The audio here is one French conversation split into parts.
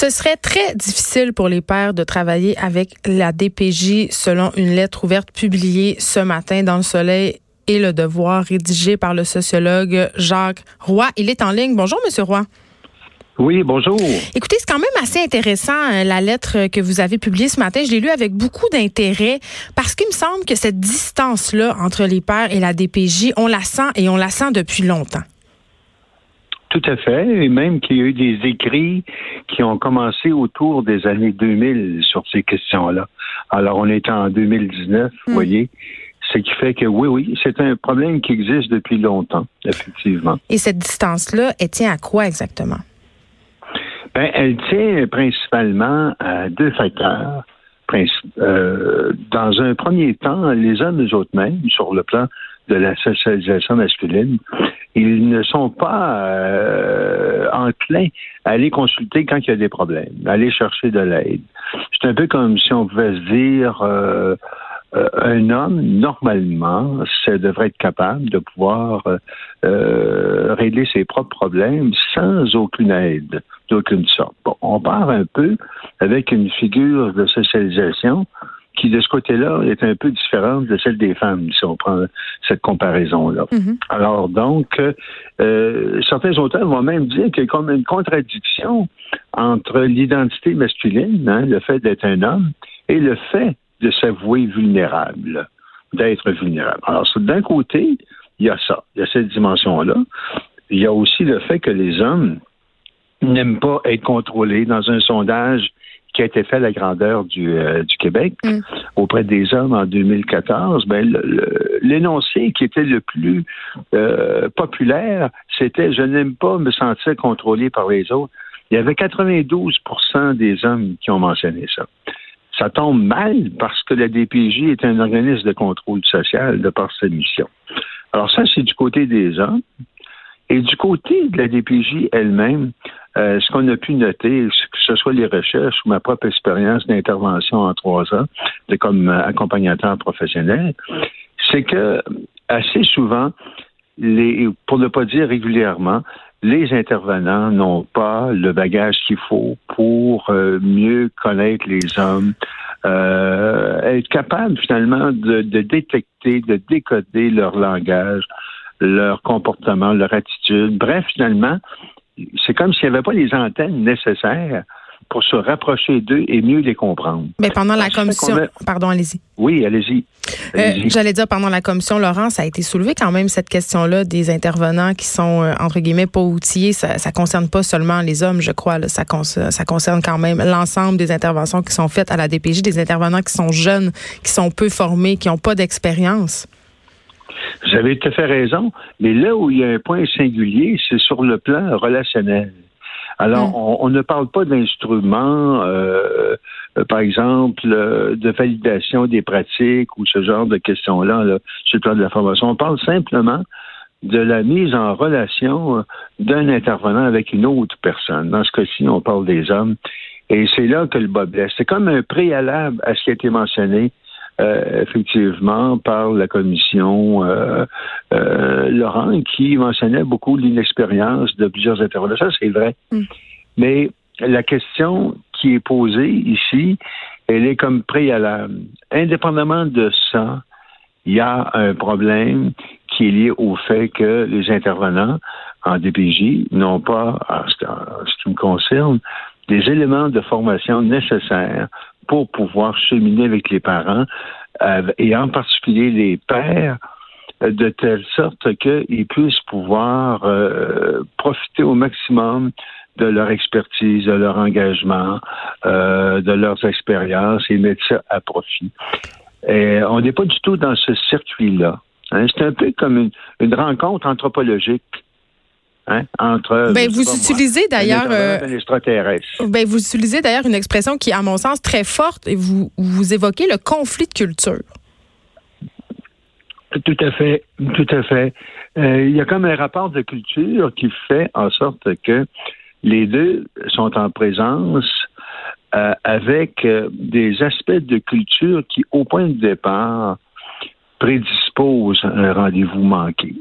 Ce serait très difficile pour les pères de travailler avec la DPJ selon une lettre ouverte publiée ce matin dans le Soleil et le Devoir rédigée par le sociologue Jacques Roy. Il est en ligne. Bonjour, Monsieur Roy. Oui, bonjour. Écoutez, c'est quand même assez intéressant euh, la lettre que vous avez publiée ce matin. Je l'ai lue avec beaucoup d'intérêt parce qu'il me semble que cette distance-là entre les pères et la DPJ, on la sent et on la sent depuis longtemps. Tout à fait, et même qu'il y a eu des écrits qui ont commencé autour des années 2000 sur ces questions-là. Alors, on est en 2019, vous hmm. voyez. Ce qui fait que oui, oui, c'est un problème qui existe depuis longtemps, effectivement. Et cette distance-là, elle tient à quoi exactement? Ben, elle tient principalement à deux facteurs. Euh, dans un premier temps, les hommes eux-mêmes, sur le plan de la socialisation masculine, ils ne sont pas euh, enclins à aller consulter quand il y a des problèmes, à aller chercher de l'aide. C'est un peu comme si on pouvait se dire euh, euh, un homme, normalement, ça devrait être capable de pouvoir régler ses propres problèmes sans aucune aide d'aucune sorte. Bon, on part un peu avec une figure de socialisation qui, de ce côté-là, est un peu différente de celle des femmes, si on prend cette comparaison-là. Mhm. Alors, donc, euh, certains auteurs vont même dire qu'il y a comme une contradiction entre l'identité masculine, hein, le fait d'être un homme, et le fait de s'avouer vulnérable, d'être vulnérable. Alors, d'un côté, il y a ça, il y a cette dimension-là. Il y a aussi le fait que les hommes n'aiment pas être contrôlés dans un sondage qui a été fait à la grandeur du, euh, du Québec mm. auprès des hommes en 2014, ben, l'énoncé qui était le plus euh, populaire, c'était je n'aime pas me sentir contrôlé par les autres. Il y avait 92% des hommes qui ont mentionné ça. Ça tombe mal parce que la DPJ est un organisme de contrôle social de par sa mission. Alors ça, c'est du côté des hommes. Et du côté de la DPJ elle-même, euh, ce qu'on a pu noter, que ce soit les recherches ou ma propre expérience d'intervention en trois ans, de comme euh, accompagnateur professionnel, c'est que assez souvent, les, pour ne pas dire régulièrement, les intervenants n'ont pas le bagage qu'il faut pour euh, mieux connaître les hommes, être capable finalement de, de, détecter, de décoder leur langage, leur comportement, leur attitude. Bref, finalement, c'est comme s'il n'y avait pas les antennes nécessaires pour se rapprocher d'eux et mieux les comprendre. Mais pendant la commission, pardon, allez-y. Oui, allez-y. Euh, j'allais dire pendant la commission, Laurent, ça a été soulevé quand même cette question-là des intervenants qui sont euh, entre guillemets pas outillés. Ça, ça concerne pas seulement les hommes, je crois. Ça, ça concerne quand même l'ensemble des interventions qui sont faites à la DPJ, des intervenants qui sont jeunes, qui sont peu formés, qui n'ont pas d'expérience. Vous avez tout à fait raison. Mais là où il y a un point singulier, c'est sur le plan relationnel. Alors, mm. on, ne parle pas d'instruments, euh, euh, par exemple, euh, de validation des pratiques ou ce genre de questions-là là, sur le plan de la formation. On parle simplement de la mise en relation d'un intervenant avec une autre personne. Dans ce cas-ci, on parle des hommes. Et c'est là que le bas blesse. C'est comme un préalable à ce qui a été mentionné euh, effectivement par la commission euh, euh, Laurent qui mentionnait beaucoup l'inexpérience de plusieurs intervenants. Ça, c'est vrai. Mm. Mais la question qui est posée ici, elle est comme préalable. Indépendamment de ça, il y a un problème qui est lié au fait que les intervenants en DPJ n'ont pas, en ce qui me concerne, des éléments de formation nécessaires pour pouvoir cheminer avec les parents euh, et en particulier les pères euh, de telle sorte qu'ils puissent pouvoir euh, profiter au maximum de leur expertise, de leur engagement, de leurs expériences et mettre ça à profit. Et on n'est pas du tout dans ce circuit-là. Hein. C'est un peu comme une rencontre anthropologique. Hein, entre ben, vous utilisez d'ailleurs euh, ben, vous utilisez d'ailleurs une expression qui est à mon sens très forte et vous vous évoquez le conflit de culture. Tout à fait, tout à fait. Euh, il y a comme un rapport de culture qui fait en sorte que les deux sont en présence euh, avec des aspects de culture qui, au point de départ, prédisposent un rendez-vous manqué.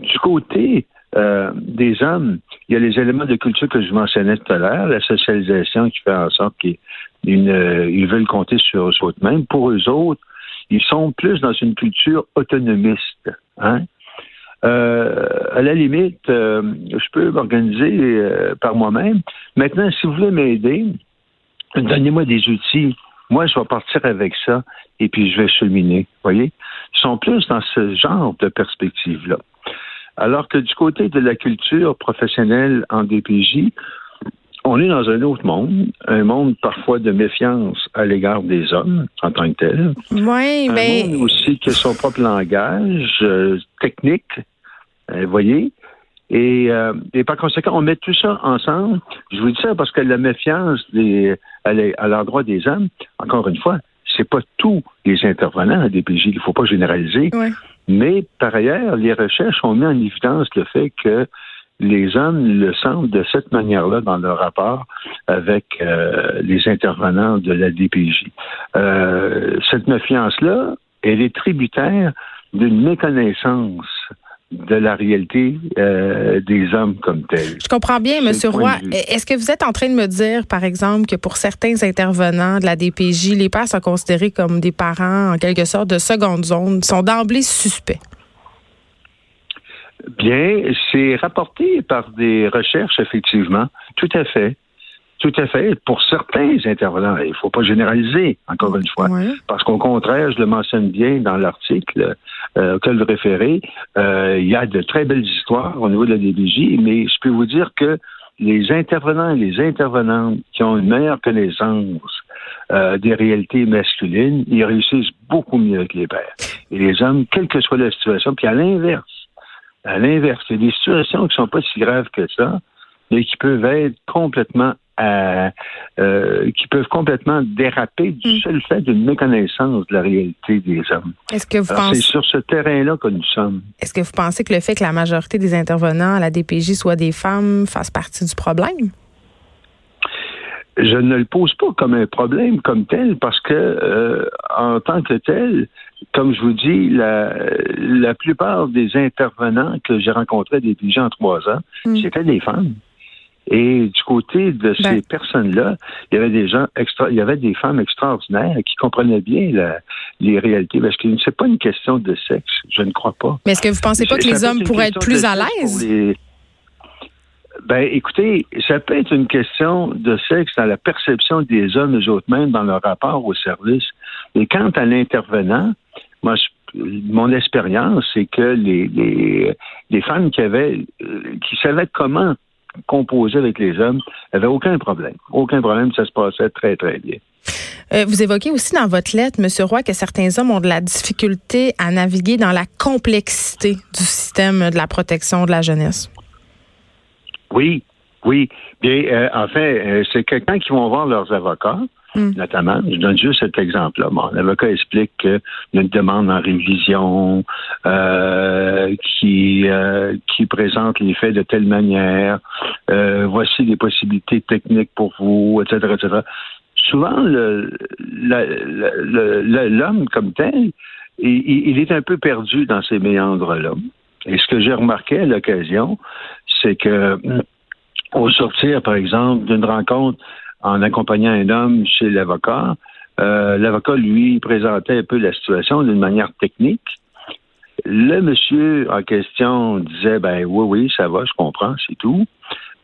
Du côté euh, des hommes, il y a les éléments de culture que je mentionnais tout à l'heure, la socialisation qui fait en sorte qu'ils ils veulent compter sur eux-mêmes. Pour eux autres, ils sont plus dans une culture autonomiste. Hein? Euh, à la limite, euh, je peux m'organiser euh, par moi-même. Maintenant, si vous voulez m'aider, donnez-moi des outils. Moi, je vais partir avec ça et puis je vais cheminer. Voyez, ils sont plus dans ce genre de perspective-là. Alors que du côté de la culture professionnelle en DPJ, on est dans un autre monde, un monde parfois de méfiance à l'égard des hommes en tant que tel. Oui, mais. Un monde aussi qui a son propre langage euh, technique, vous voyez. Et, euh, et, par conséquent, on met tout ça ensemble. Je vous dis ça parce que la méfiance des, à l'endroit des hommes, encore une fois, c'est pas tous les intervenants à DPJ, il ne faut pas généraliser. Mais par ailleurs, les recherches ont mis en évidence le fait que les hommes le sentent de cette manière-là dans leur rapport avec euh, les intervenants de la DPJ. Euh, cette méfiance-là, elle est tributaire d'une méconnaissance de la réalité euh, des hommes comme tels. Je comprends bien, M. Roy. Est-ce que vous êtes en train de me dire, par exemple, que pour certains intervenants de la DPJ, les pères sont considérés comme des parents, en quelque sorte, de seconde zone, sont d'emblée suspects? Bien, c'est rapporté par des recherches, effectivement. Tout à fait. Tout à fait. Pour certains intervenants, il ne faut pas généraliser, encore une fois. Parce qu'au contraire, je le mentionne bien dans l'article euh, auquel vous référez, euh, il y a de très belles histoires au niveau de la DBJ, mais je peux vous dire que les intervenants et les intervenantes qui ont une meilleure connaissance euh, des réalités masculines, ils réussissent beaucoup mieux que les pères. Et les hommes, quelle que soit la situation, puis à l'inverse, à l'inverse, il y a des situations qui ne sont pas si graves que ça, mais qui peuvent être complètement euh, qui peuvent complètement déraper du mm. seul fait d'une méconnaissance de la réalité des hommes. Est-ce que vous pensez... C'est sur ce terrain-là que nous sommes. Est-ce que vous pensez que le fait que la majorité des intervenants à la DPJ soient des femmes fasse partie du problème? Je ne le pose pas comme un problème comme tel parce que euh, en tant que tel, comme je vous dis, la, la plupart des intervenants que j'ai rencontrés à DPJ en trois ans, mm. c'était des femmes. Et du côté de ces ben. personnes-là, il y avait des gens extra, il y avait des femmes extraordinaires qui comprenaient bien les réalités, parce que c'est pas une question de sexe, je ne crois pas. Mais est-ce que vous pensez pas que les hommes pourraient être plus à l'aise? Ben, écoutez, ça peut être une question de sexe dans la perception des hommes eux autres mêmes dans leur rapport au service. Et quant à l'intervenant, moi, mon expérience, c'est que les, les, les femmes qui avaient, euh, qui savaient comment composé avec les hommes, il n'y avait aucun problème. Aucun problème, ça se passait très, très bien. Euh, vous évoquez aussi dans votre lettre, M. Roy, que certains hommes ont de la difficulté à naviguer dans la complexité du système de la protection de la jeunesse. Oui, oui. Bien, euh, en fait, euh, c'est quelqu'un qui vont voir leurs avocats Hmm. notamment. Je donne juste cet exemple-là. L'avocat explique qu'il y a une demande en révision euh, qui, euh, qui présente les faits de telle manière. Euh, voici les possibilités techniques pour vous, etc., etc. Souvent, l'homme comme tel, il, il, est un peu perdu dans ces méandres-là. Et ce que j'ai remarqué à l'occasion, c'est que au sortir, par exemple, d'une rencontre en accompagnant un homme chez l'avocat. Euh, l'avocat, lui, présentait un peu la situation d'une manière technique. Le monsieur en question disait, ben oui, oui, ça va, je comprends, c'est tout.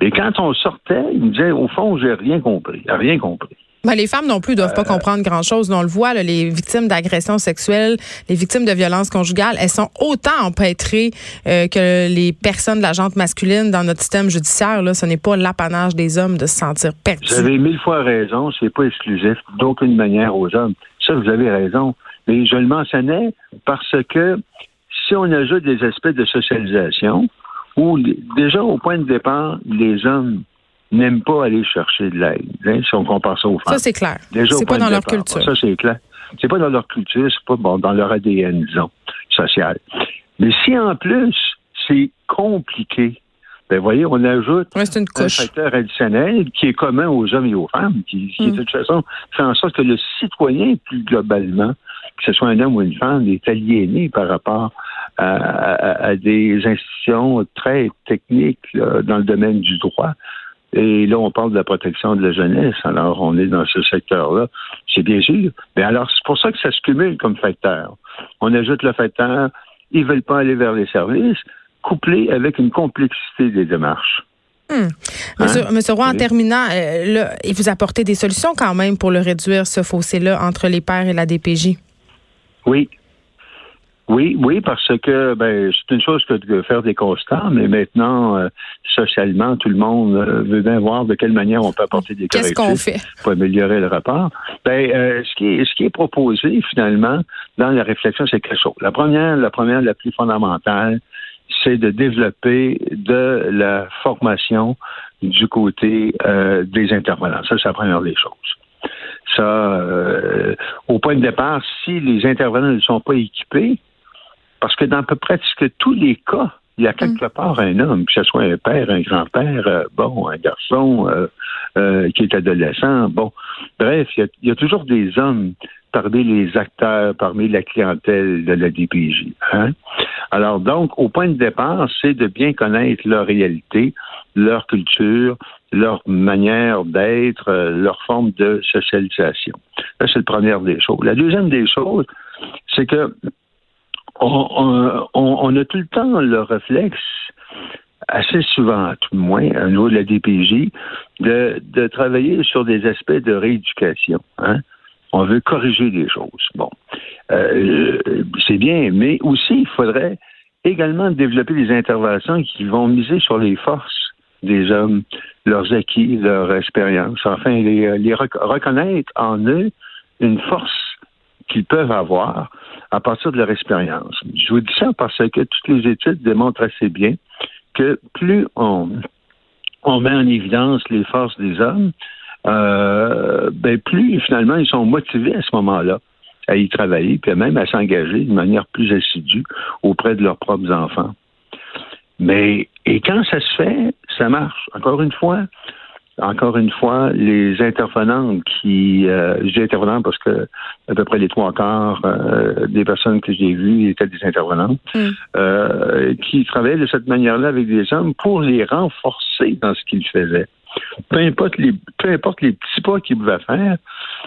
Mais quand on sortait, il me disait, au fond, j'ai rien compris, rien compris. Ben, les femmes non plus doivent pas euh, comprendre grand-chose. On le voit, les victimes d'agressions sexuelles, les victimes de violences conjugales, elles sont autant empêtrées euh, que les personnes de la jante masculine dans notre système judiciaire. Là, ce n'est pas l'apanage des hommes de se sentir perdus. Vous avez mille fois raison. C'est pas exclusif d'aucune manière aux hommes. Ça, vous avez raison. Mais je le mentionnais parce que si on ajoute des aspects de socialisation, où déjà au point de départ, les hommes n'aiment pas aller chercher de l'aide, hein, si on compare ça aux femmes. Ça, c'est clair. C'est pas dans leur culture. Ça, c'est clair. C'est pas dans leur culture, c'est pas bon, dans leur ADN, disons, social. Mais si en plus, c'est compliqué, ben voyez, on ajoute un facteur additionnel qui est commun aux hommes et aux femmes, qui, qui de toute façon fait en sorte que le citoyen, plus globalement, que ce soit un homme ou une femme, est aliéné par rapport à, des institutions très techniques dans le domaine du droit. Et là, on parle de la protection de la jeunesse. Alors, on est dans ce secteur-là. C'est bien sûr. Mais alors, c'est pour ça que ça se cumule comme facteur. On ajoute le facteur, ils veulent pas aller vers les services, couplé avec une complexité des démarches. Hmm. Monsieur, hein? Roy, en terminant, euh, vous apportez des solutions quand même pour le réduire, ce fossé-là, entre les pères et la DPJ. Oui, oui, oui, parce que ben, c'est une chose que de faire des constats, mais maintenant, euh, socialement, tout le monde euh, veut bien voir de quelle manière on peut apporter des correctifs qu'on fait? pour améliorer le rapport. Ben, euh, ce, qui est, ce qui est proposé finalement dans la réflexion, c'est quelque chose. La première, la première, la plus fondamentale, c'est de développer de la formation du côté des intervenants. Ça, c'est la première des choses ça, au point de départ, si les intervenants ne sont pas équipés, parce que dans à peu près tous les cas, il y a quelque mm. part un homme, que ce soit un père, un grand-père, euh, bon, un garçon euh, euh, qui est adolescent, bon. Bref, il y, a, toujours des hommes parmi les acteurs, parmi la clientèle de la DPJ. Hein? Alors donc, au point de départ, c'est de bien connaître leur réalité, leur culture, leur manière d'être, leur forme de socialisation. Ça, c'est la première des choses. La deuxième des choses, c'est que on, a tout le temps le réflexe, assez souvent, tout le moins, au niveau de la DPJ, de, travailler sur des aspects de rééducation. Hein. On veut corriger des choses. Bon, euh, c'est bien, mais aussi, il faudrait également développer des interventions qui vont miser sur les forces des hommes, leurs acquis, leur expérience, enfin, les, les reconnaître en eux une force qu'ils peuvent avoir à partir de leur expérience. Je vous dis ça parce que toutes les études démontrent assez bien que plus on, met en évidence les forces des hommes, euh, ben plus finalement ils sont motivés à ce moment-là à y travailler, puis même à s'engager de manière plus assidue auprès de leurs propres enfants. Mais et quand ça se fait, ça marche. Encore une fois, encore une fois, les intervenantes qui, euh, je dis intervenantes parce que à peu près les trois quarts euh, des personnes que j'ai vues étaient des intervenantes, mm. euh, qui travaillaient de cette manière-là avec des hommes pour les renforcer dans ce qu'ils faisaient peu importe les, peu importe les petits pas qu'ils pouvaient faire,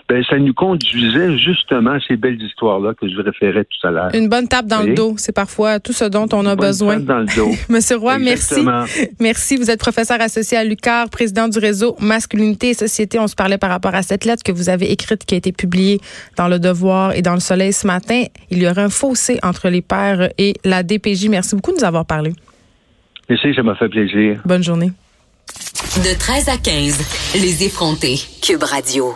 ben, ça nous conduisait justement à ces belles histoires-là que je référais tout à l'heure. Une bonne tape dans le dos, c'est parfois tout ce dont on a Une besoin. Tape dans le dos. Monsieur Roy, merci. Merci. Vous êtes professeur associé à l'UCAR, président du réseau Masculinité et Société. On se parlait par rapport à cette lettre que vous avez écrite qui a été publiée dans Le Devoir et dans Le Soleil ce matin. Il y aurait un fossé entre les pères et la DPJ. Merci beaucoup de nous avoir parlé. Merci, ça m'a fait plaisir. Bonne journée. De 13 à 15, les effrontés. Cube Radio.